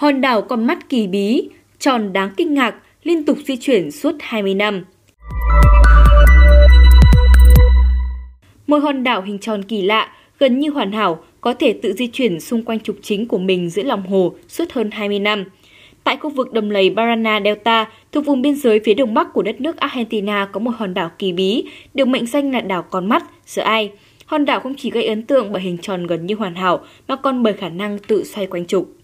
Hòn đảo con mắt kỳ bí, tròn đáng kinh ngạc, liên tục di chuyển suốt 20 năm. Một hòn đảo hình tròn kỳ lạ, gần như hoàn hảo, có thể tự di chuyển xung quanh trục chính của mình giữa lòng hồ suốt hơn 20 năm. Tại khu vực đầm lầy Barana Delta, thuộc vùng biên giới phía đông bắc của đất nước Argentina có một hòn đảo kỳ bí, được mệnh danh là đảo con mắt, giữa ai. Hòn đảo không chỉ gây ấn tượng bởi hình tròn gần như hoàn hảo, mà còn bởi khả năng tự xoay quanh trục.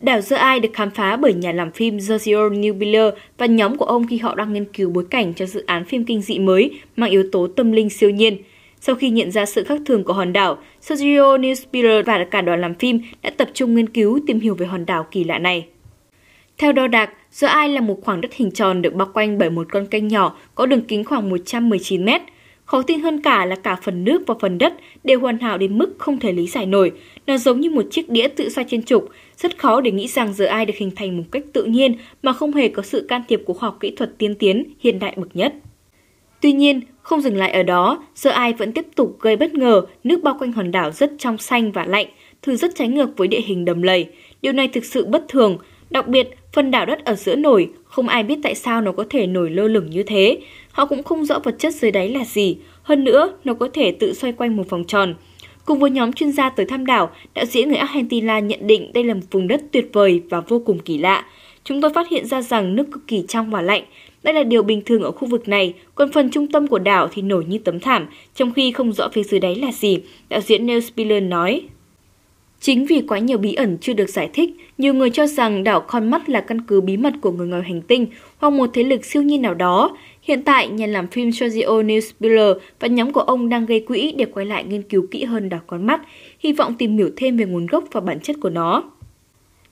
Đảo Dơ Ai được khám phá bởi nhà làm phim Sergio Newbiller và nhóm của ông khi họ đang nghiên cứu bối cảnh cho dự án phim kinh dị mới mang yếu tố tâm linh siêu nhiên. Sau khi nhận ra sự khác thường của hòn đảo, Sergio Newbiller và cả đoàn làm phim đã tập trung nghiên cứu tìm hiểu về hòn đảo kỳ lạ này. Theo đo đạc, Dơ Ai là một khoảng đất hình tròn được bao quanh bởi một con kênh nhỏ có đường kính khoảng 119 mét. Khó tin hơn cả là cả phần nước và phần đất đều hoàn hảo đến mức không thể lý giải nổi. Nó giống như một chiếc đĩa tự xoay trên trục, rất khó để nghĩ rằng giờ ai được hình thành một cách tự nhiên mà không hề có sự can thiệp của khoa học kỹ thuật tiên tiến hiện đại bậc nhất. Tuy nhiên, không dừng lại ở đó, giờ ai vẫn tiếp tục gây bất ngờ, nước bao quanh hòn đảo rất trong xanh và lạnh, thứ rất trái ngược với địa hình đầm lầy. Điều này thực sự bất thường, đặc biệt phần đảo đất ở giữa nổi, không ai biết tại sao nó có thể nổi lơ lửng như thế. Họ cũng không rõ vật chất dưới đáy là gì, hơn nữa nó có thể tự xoay quanh một vòng tròn. Cùng với nhóm chuyên gia tới thăm đảo, đạo diễn người Argentina nhận định đây là một vùng đất tuyệt vời và vô cùng kỳ lạ. Chúng tôi phát hiện ra rằng nước cực kỳ trong và lạnh. Đây là điều bình thường ở khu vực này, còn phần trung tâm của đảo thì nổi như tấm thảm, trong khi không rõ phía dưới đáy là gì, đạo diễn Neil Spiller nói. Chính vì quá nhiều bí ẩn chưa được giải thích, nhiều người cho rằng đảo con mắt là căn cứ bí mật của người ngoài hành tinh hoặc một thế lực siêu nhiên nào đó. Hiện tại, nhà làm phim Sergio Newsbiller và nhóm của ông đang gây quỹ để quay lại nghiên cứu kỹ hơn đảo con mắt, hy vọng tìm hiểu thêm về nguồn gốc và bản chất của nó.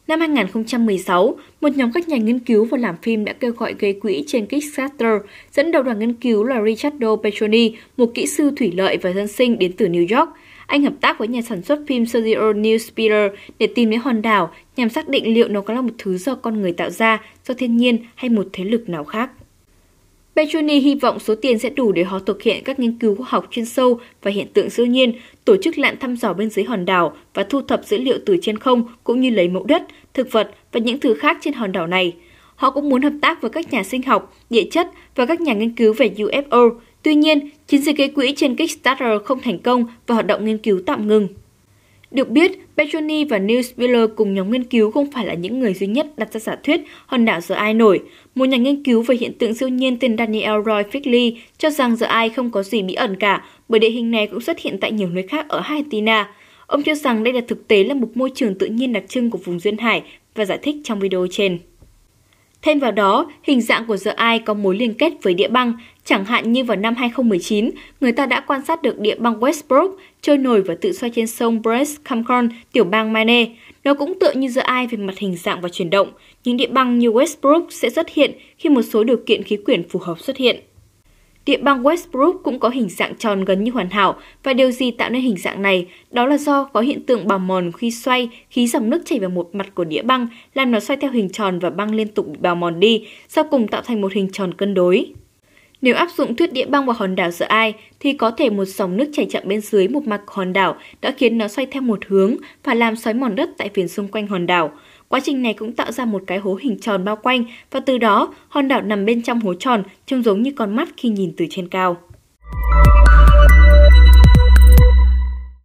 Năm 2016, một nhóm các nhà nghiên cứu và làm phim đã kêu gọi gây quỹ trên Kickstarter, dẫn đầu đoàn nghiên cứu là Richardo Petroni, một kỹ sư thủy lợi và dân sinh đến từ New York. Anh hợp tác với nhà sản xuất phim Sergio Newspeeder để tìm đến hòn đảo nhằm xác định liệu nó có là một thứ do con người tạo ra, do thiên nhiên hay một thế lực nào khác. Petroni hy vọng số tiền sẽ đủ để họ thực hiện các nghiên cứu khoa học chuyên sâu và hiện tượng siêu nhiên, tổ chức lặn thăm dò bên dưới hòn đảo và thu thập dữ liệu từ trên không cũng như lấy mẫu đất, thực vật và những thứ khác trên hòn đảo này. Họ cũng muốn hợp tác với các nhà sinh học, địa chất và các nhà nghiên cứu về UFO. Tuy nhiên, chiến dịch gây quỹ trên Kickstarter không thành công và hoạt động nghiên cứu tạm ngừng. Được biết, Petroni và Neil Spiller cùng nhóm nghiên cứu không phải là những người duy nhất đặt ra giả thuyết hòn đảo The Eye nổi. Một nhà nghiên cứu về hiện tượng siêu nhiên tên Daniel Roy Figley cho rằng The Eye không có gì bí ẩn cả, bởi địa hình này cũng xuất hiện tại nhiều nơi khác ở Argentina. Ông cho rằng đây là thực tế là một môi trường tự nhiên đặc trưng của vùng duyên hải và giải thích trong video trên. Thêm vào đó, hình dạng của The Eye có mối liên kết với địa băng, chẳng hạn như vào năm 2019, người ta đã quan sát được địa băng Westbrook trôi nổi và tự xoay trên sông Brest Camcon, tiểu bang Maine. Nó cũng tựa như The Eye về mặt hình dạng và chuyển động. Những địa băng như Westbrook sẽ xuất hiện khi một số điều kiện khí quyển phù hợp xuất hiện. Địa băng Westbrook cũng có hình dạng tròn gần như hoàn hảo và điều gì tạo nên hình dạng này đó là do có hiện tượng bào mòn khi xoay, khí dòng nước chảy vào một mặt của địa băng làm nó xoay theo hình tròn và băng liên tục bị bào mòn đi, sau cùng tạo thành một hình tròn cân đối. Nếu áp dụng thuyết địa băng vào hòn đảo giữa ai, thì có thể một dòng nước chảy chậm bên dưới một mặt hòn đảo đã khiến nó xoay theo một hướng và làm xoáy mòn đất tại viền xung quanh hòn đảo. Quá trình này cũng tạo ra một cái hố hình tròn bao quanh và từ đó, hòn đảo nằm bên trong hố tròn, trông giống như con mắt khi nhìn từ trên cao.